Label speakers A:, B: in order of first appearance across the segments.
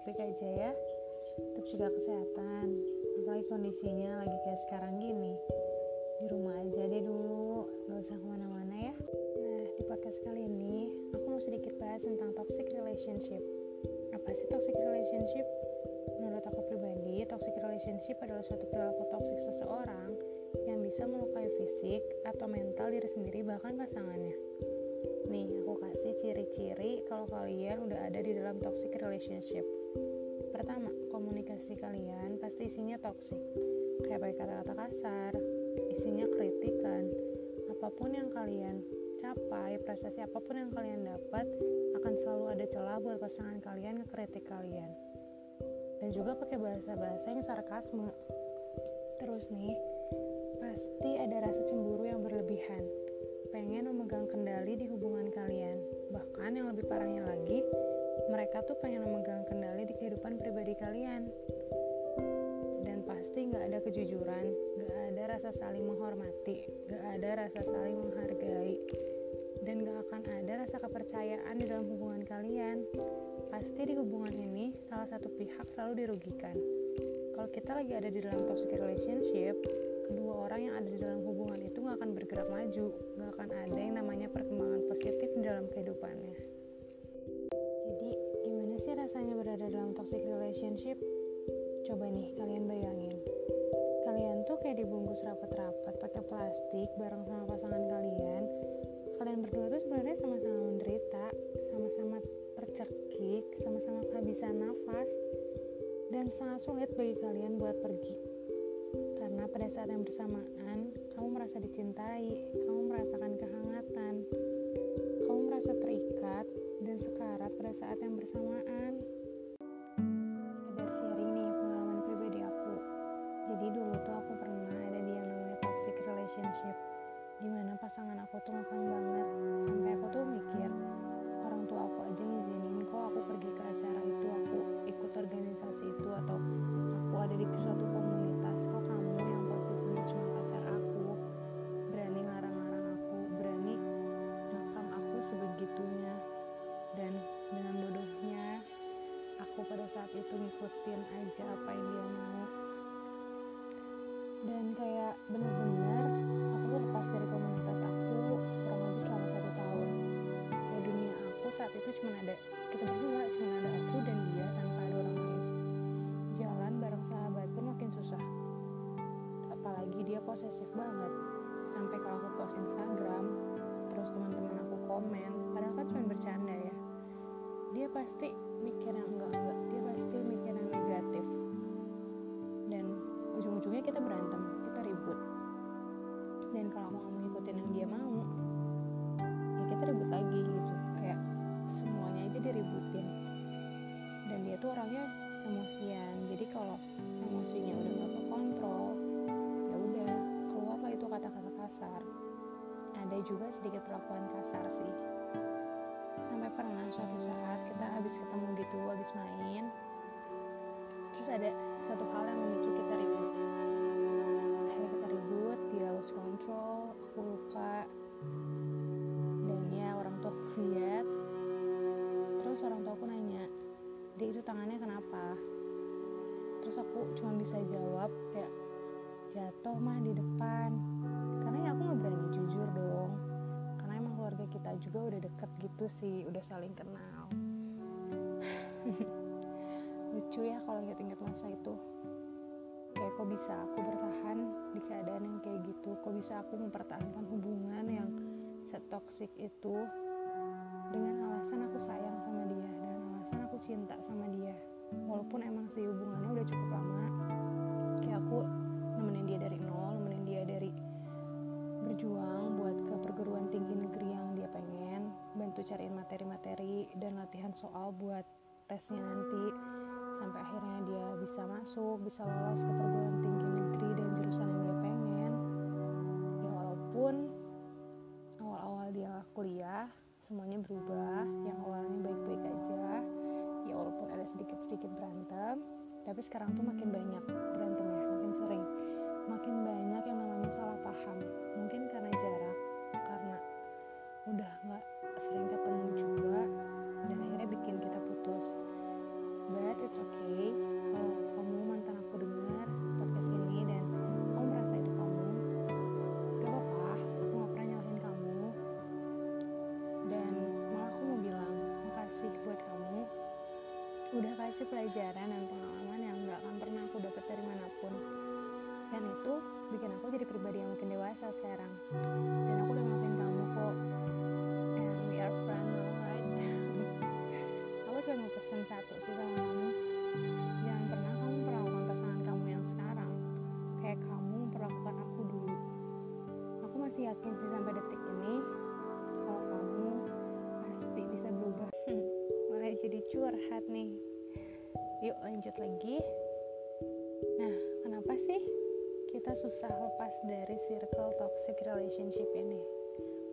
A: baik-baik aja ya. Tetap juga kesehatan. Apalagi kondisinya lagi kayak sekarang gini. Di rumah aja deh dulu. Nggak usah ke mana-mana ya. Nah di podcast kali ini aku mau sedikit bahas tentang toxic relationship. Apa sih toxic relationship? Menurut aku pribadi toxic relationship adalah suatu perilaku toksik seseorang yang bisa melukai fisik atau mental diri sendiri bahkan pasangannya. Nih aku kasih ciri-ciri kalau kalian udah ada di dalam toxic relationship pertama komunikasi kalian pasti isinya toxic. Kayak pakai kata-kata kasar isinya kritikan. Apa pun yang kalian capai prestasi apa pun yang kalian dapat akan selalu ada celah buat pasangan kalian ngekritik kalian. Dan juga pakai bahasa-bahasa yang sarkasme. Terus nih pasti ada rasa cemburu nggak ada rasa saling menghargai, dan nggak akan ada rasa kepercayaan di dalam hubungan kalian. Pasti di hubungan ini salah satu pihak selalu dirugikan. Kalau kita lagi ada di dalam toxic relationship, kedua orang yang ada di dalam hubungan itu nggak akan bergerak maju, nggak akan ada yang namanya perkembangan positif di dalam kehidupannya. Jadi, gimana sih rasanya berada dalam toxic relationship? Coba nih kalian bayangin. Tuh kayak dibungkus rapat-rapat pakai plastik bareng sama pasangan kalian. Kalian berdua tuh sebenarnya sama-sama menderita, sama-sama tercekik, sama-sama kehabisan nafas, dan sangat sulit bagi kalian buat pergi karena pada saat yang bersamaan kamu merasa dicintai, kamu merasakan kehangatan, kamu merasa terikat dan sekarat pada saat yang bersamaan. Sekedar sharing pasangan aku tuh ngekang posesif banget. Sampai kalau aku post Instagram terus teman-teman aku komen padahal kan cuma bercanda ya dia pasti mikir yang enggak enggak dia pasti mikir yang negatif. Dan ujung-ujungnya kita berantem kita ribut. Dan kalau mau ngikutin yang dia mau ya kita ribut lagi gitu. Kayak semuanya aja diributin. Dan dia tuh orangnya emosian jadi kalau emosinya udah nggak kekontrol kasar. Ada juga sedikit perlakuan kasar sih. Sampai pernah suatu saat kita habis ketemu gitu habis main terus ada satu hal yang memicu kita ribut. Akhirnya kita ribut dia lost control aku luka sih udah saling kenal. Lucu ya kalau inget-inget masa itu. Kayak kok bisa aku bertahan di keadaan yang kayak gitu? Kok bisa aku mempertahankan hubungan yang setoksik itu dengan alasan aku sayang sama dia dengan alasan aku cinta sama dia? Walaupun emang sih hubungannya udah cukup lama. Kayak aku nemenin dia dari nol nemenin dia dari berjuang buat ke perguruan tinggi negeri yang bantu cariin materi-materi dan latihan soal buat tesnya nanti. Sampai akhirnya dia bisa masuk bisa lolos ke perguruan tinggi negeri dan jurusan yang dia pengen. Ya walaupun awal-awal dia kuliah semuanya berubah yang awalnya baik-baik aja. Ya walaupun ada sedikit-sedikit berantem tapi sekarang tuh makin banyak berantemnya makin sering. Makin banyak yang namanya salah paham. Mungkin karena jarak karena udah nggak sering ketemu juga dan akhirnya bikin kita putus. But it's okay kalau kamu mantan aku dengar podcast ini dan kamu merasa itu kamu gak apa-apa aku gak pernah nyalahin kamu. Dan malah aku mau bilang makasih buat kamu udah kasih pelajaran dan pengalaman yang gak akan pernah aku dapat dari mana pun dan itu bikin aku jadi pribadi yang makin dewasa sekarang. Yakin sih sampai detik ini kalau kamu pasti bisa berubah. Mulai jadi curhat nih. Yuk lanjut lagi. Nah kenapa sih kita susah lepas dari circle toxic relationship ini?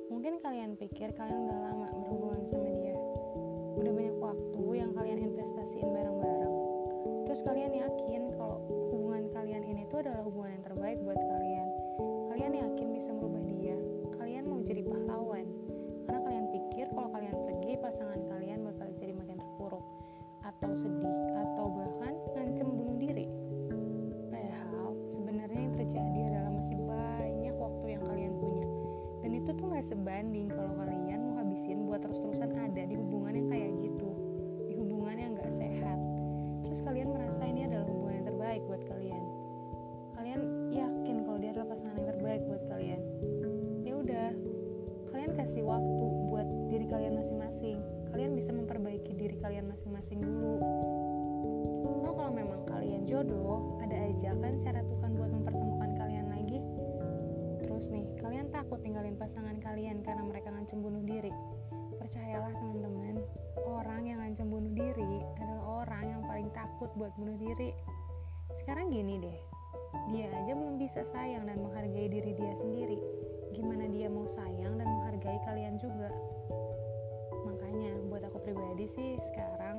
A: Mungkin kalian pikir kalian udah lama berhubungan sama dia. Udah banyak waktu yang kalian investasiin bareng-bareng. Terus kalian terus buat bunuh diri. Sekarang gini deh dia aja belum bisa sayang dan menghargai diri dia sendiri. Gimana dia mau sayang dan menghargai kalian juga? Makanya buat aku pribadi sih sekarang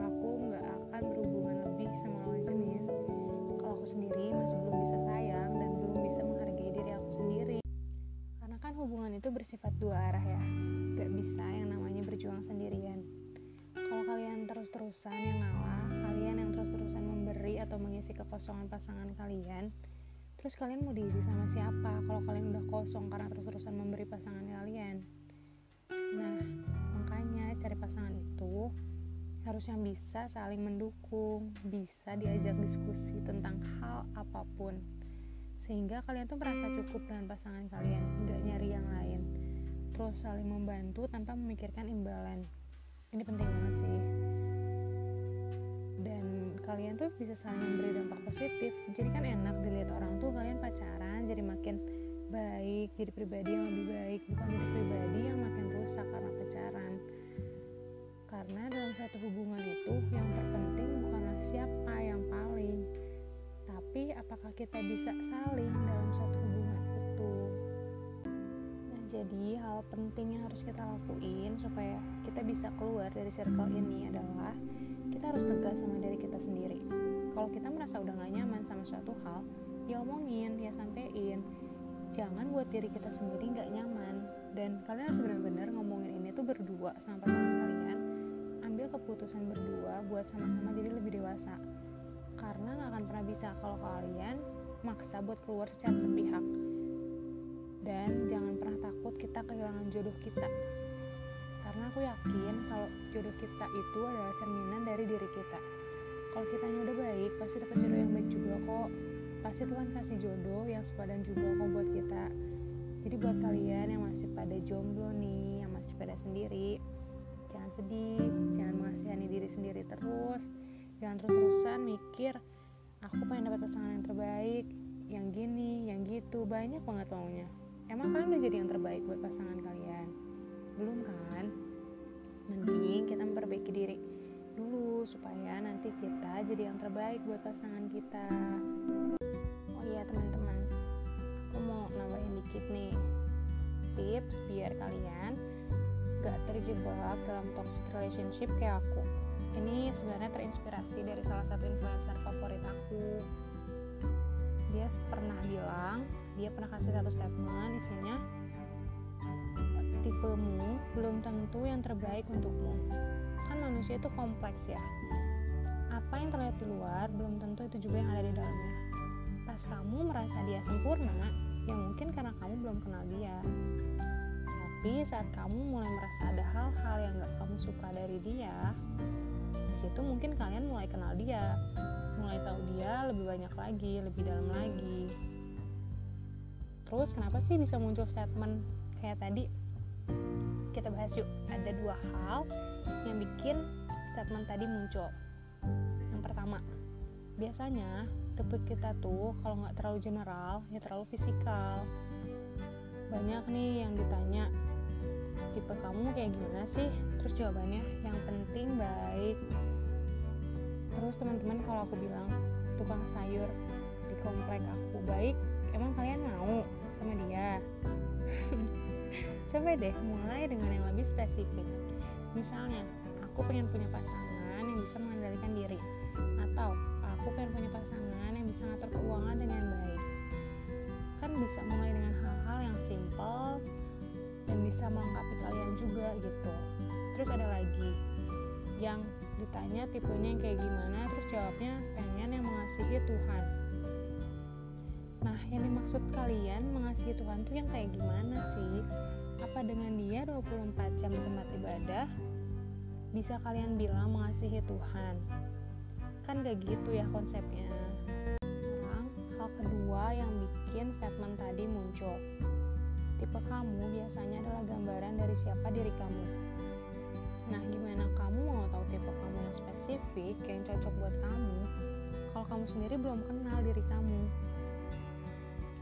A: aku nggak akan berhubungan lebih sama lawan jenis. Kalau aku sendiri masih belum bisa sayang dan belum bisa menghargai diri aku sendiri. Karena kan hubungan itu bersifat dua arah ya. Gak bisa yang namanya berjuang sendirian. Kalau kalian terus-terusan yang ngalah kalian yang terus-terusan memberi atau mengisi kekosongan pasangan kalian terus kalian mau diisi sama siapa kalau kalian udah kosong karena terus-terusan memberi pasangan kalian? Nah makanya cari pasangan itu harus yang bisa saling mendukung bisa diajak diskusi tentang hal apa pun. Sehingga kalian tuh merasa cukup dengan pasangan kalian nggak nyari yang lain. Terus saling membantu tanpa memikirkan imbalan. Ini penting banget sih dan kalian tuh bisa saling memberi dampak positif. Jadi kan enak dilihat orang tuh kalian pacaran jadi makin baik jadi pribadi yang lebih baik. Bukan jadi pribadi yang makin rusak karena pacaran. Karena dalam satu hubungan itu yang terpenting bukanlah siapa yang paling tapi apakah kita bisa saling dalam suatu hubungan itu. Nah jadi hal penting yang harus kita lakuin supaya kita bisa keluar dari circle ini adalah kita harus tegas sama diri kita sendiri. Kalau kita merasa udah gak nyaman sama suatu hal ya omongin ya sampein. Jangan buat diri kita sendiri gak nyaman. Dan kalian harus benar-benar ngomongin ini tuh berdua sama pasangan kalian. Ambil keputusan berdua buat sama-sama jadi lebih dewasa. Karena gak akan pernah bisa kalau kalian maksa buat keluar secara sepihak. Dan jangan pernah takut kita kehilangan jodoh kita karena aku yakin kalau jodoh kita itu adalah cerminan dari diri kita. Kalau kitanya udah baik pasti dapat jodoh yang baik juga kok. Pasti Tuhan kasih jodoh yang sepadan juga kok buat kita. Jadi buat kalian yang masih pada jomblo nih yang masih pada sendiri jangan sedih jangan mengasihani diri sendiri terus. Jangan terus-terusan mikir aku pengen dapat pasangan yang terbaik yang gini yang gitu. Banyak banget maunya. Emang kalian udah jadi yang terbaik buat pasangan kalian belum kan? Mending kita memperbaiki diri dulu supaya nanti kita jadi yang terbaik buat pasangan kita. Oh iya teman-teman. Aku mau nambahin dikit nih tips biar kalian gak terjebak dalam toxic relationship kayak aku. Ini sebenarnya terinspirasi dari salah satu influencer favorit aku. Dia pernah bilang dia pernah kasih satu statement isinya tipemu belum tentu yang terbaik untukmu. Kan manusia itu kompleks ya. Apa yang terlihat di luar belum tentu itu juga yang ada di dalamnya. Pas kamu merasa dia sempurna ya mungkin karena kamu belum kenal dia. Tapi saat kamu mulai merasa ada hal-hal yang gak kamu suka dari dia di situ mungkin kalian mulai kenal dia. Mulai tahu dia lebih banyak lagi lebih dalam lagi. Terus kenapa sih bisa muncul statement kayak tadi kita bahas yuk. Ada dua hal yang bikin statement tadi muncul. Yang pertama biasanya tipe kita tuh kalau nggak terlalu general ya terlalu fisikal. Banyak nih yang ditanya tipe kamu kayak gimana sih? Terus jawabannya yang penting baik. Terus teman-teman kalau aku bilang tukang sayur di komplek aku baik emang kalian mau sama dia coba deh mulai dengan yang lebih spesifik. Misalnya aku pengen punya pasangan yang bisa mengendalikan diri. Atau aku pengen punya pasangan yang bisa ngatur keuangan dengan baik. Kan bisa mulai dengan hal-hal yang simple dan bisa melengkapi kalian juga gitu. Terus ada lagi yang ditanya tipenya yang kayak gimana terus jawabnya pengen yang mengasihi Tuhan. Nah yang dimaksud kalian mengasihi Tuhan tuh yang kayak gimana sih apa dengan dia 24 jam tempat ibadah? Bisa kalian bilang mengasihi Tuhan? Kan gak gitu ya konsepnya. Sekarang hal kedua yang bikin statement tadi muncul. Tipe kamu biasanya adalah gambaran dari siapa diri kamu. Nah, gimana kamu mau tahu tipe kamu yang spesifik yang cocok buat kamu kalau kamu sendiri belum kenal diri kamu?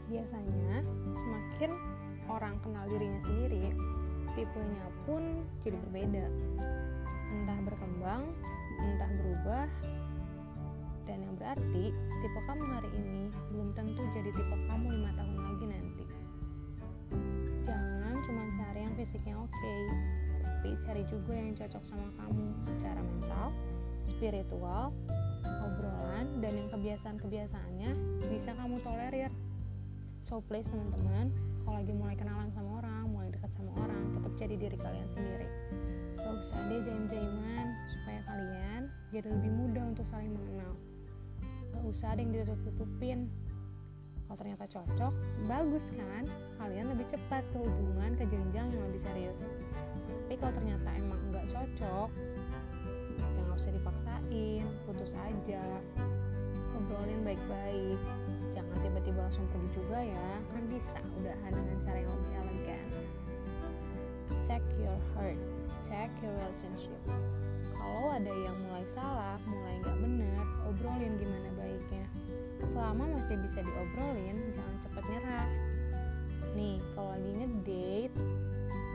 A: Biasanya, semakin orang kenal dirinya sendiri, tipenya pun jadi berbeda. Entah berkembang, entah berubah, dan yang berarti tipe kamu hari ini belum tentu jadi tipe kamu lima tahun lagi nanti. Jangan cuma cari yang fisiknya oke, okay, tapi cari juga yang cocok sama kamu secara mental, spiritual, obrolan, dan yang kebiasaan-kebiasaannya bisa kamu tolerir. So please teman-teman, kalau lagi mulai kenalan sama orang, mulai dekat sama orang, tetap jadi diri kalian sendiri. Gak usah deh jaim-jaiman supaya kalian jadi lebih mudah untuk saling mengenal. Gak usah ada yang ditutup-tutupin. Kalau ternyata cocok, bagus kan? Kalian lebih cepat ke hubungan, ke jenjang yang lebih serius tapi kalau ternyata emang nggak cocok ya nggak usah dipaksain putus aja ngobrolin baik-baik jangan tiba-tiba langsung pergi juga ya kan bisa. Udahan dengan cara yang lebih elegan. Check your heart. Check your relationship. Kalau ada yang mulai salah mulai nggak benar obrolin gimana baiknya. Selama masih bisa diobrolin jangan cepat nyerah. Nih kalau lagi ngedate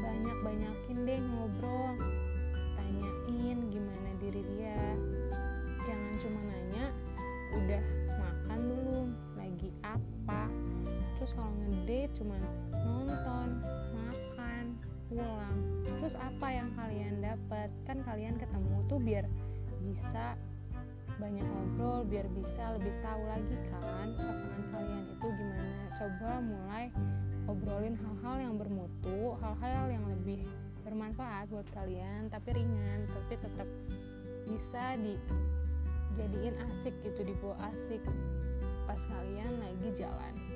A: banyak-banyakin deh ngobrol. Tanyain gimana diri dia. Jangan cuma nanya udah terus kalau ngedate cuma nonton makan pulang. Terus apa yang kalian dapat? Kan kalian ketemu tuh biar bisa banyak ngobrol biar bisa lebih tahu lagi kan pasangan kalian itu gimana. Coba mulai obrolin hal-hal yang bermutu hal-hal yang lebih bermanfaat buat kalian tapi ringan tapi tetap bisa dijadiin asik gitu dibawa asik. Pas kalian lagi jalan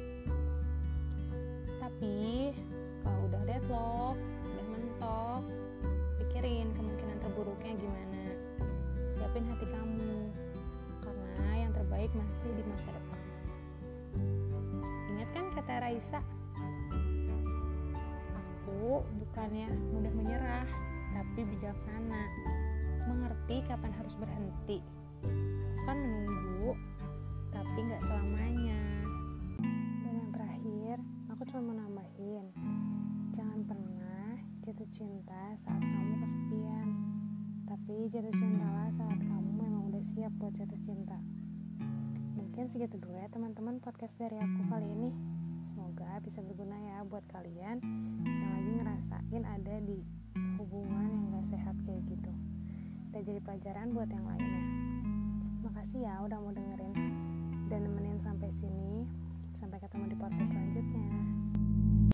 A: tapi kalau udah deadlock udah mentok pikirin kemungkinan terburuknya gimana siapin hati kamu karena yang terbaik masih di masa depan ingat kan kata Raisa bukannya mudah menyerah, tapi bijaksana. Mengerti kapan harus berhenti. Bukan menunggu, jatuh cinta saat kamu kesepian. Tapi jatuh cintalah saat kamu memang udah siap buat jatuh cinta. Mungkin segitu dulu ya teman-teman podcast dari aku kali ini. Semoga bisa berguna ya buat kalian yang lagi ngerasain ada di hubungan yang gak sehat kayak gitu. Dan jadi pelajaran buat yang lainnya. Makasih ya udah mau dengerin dan nemenin sampai sini. Sampai ketemu di podcast selanjutnya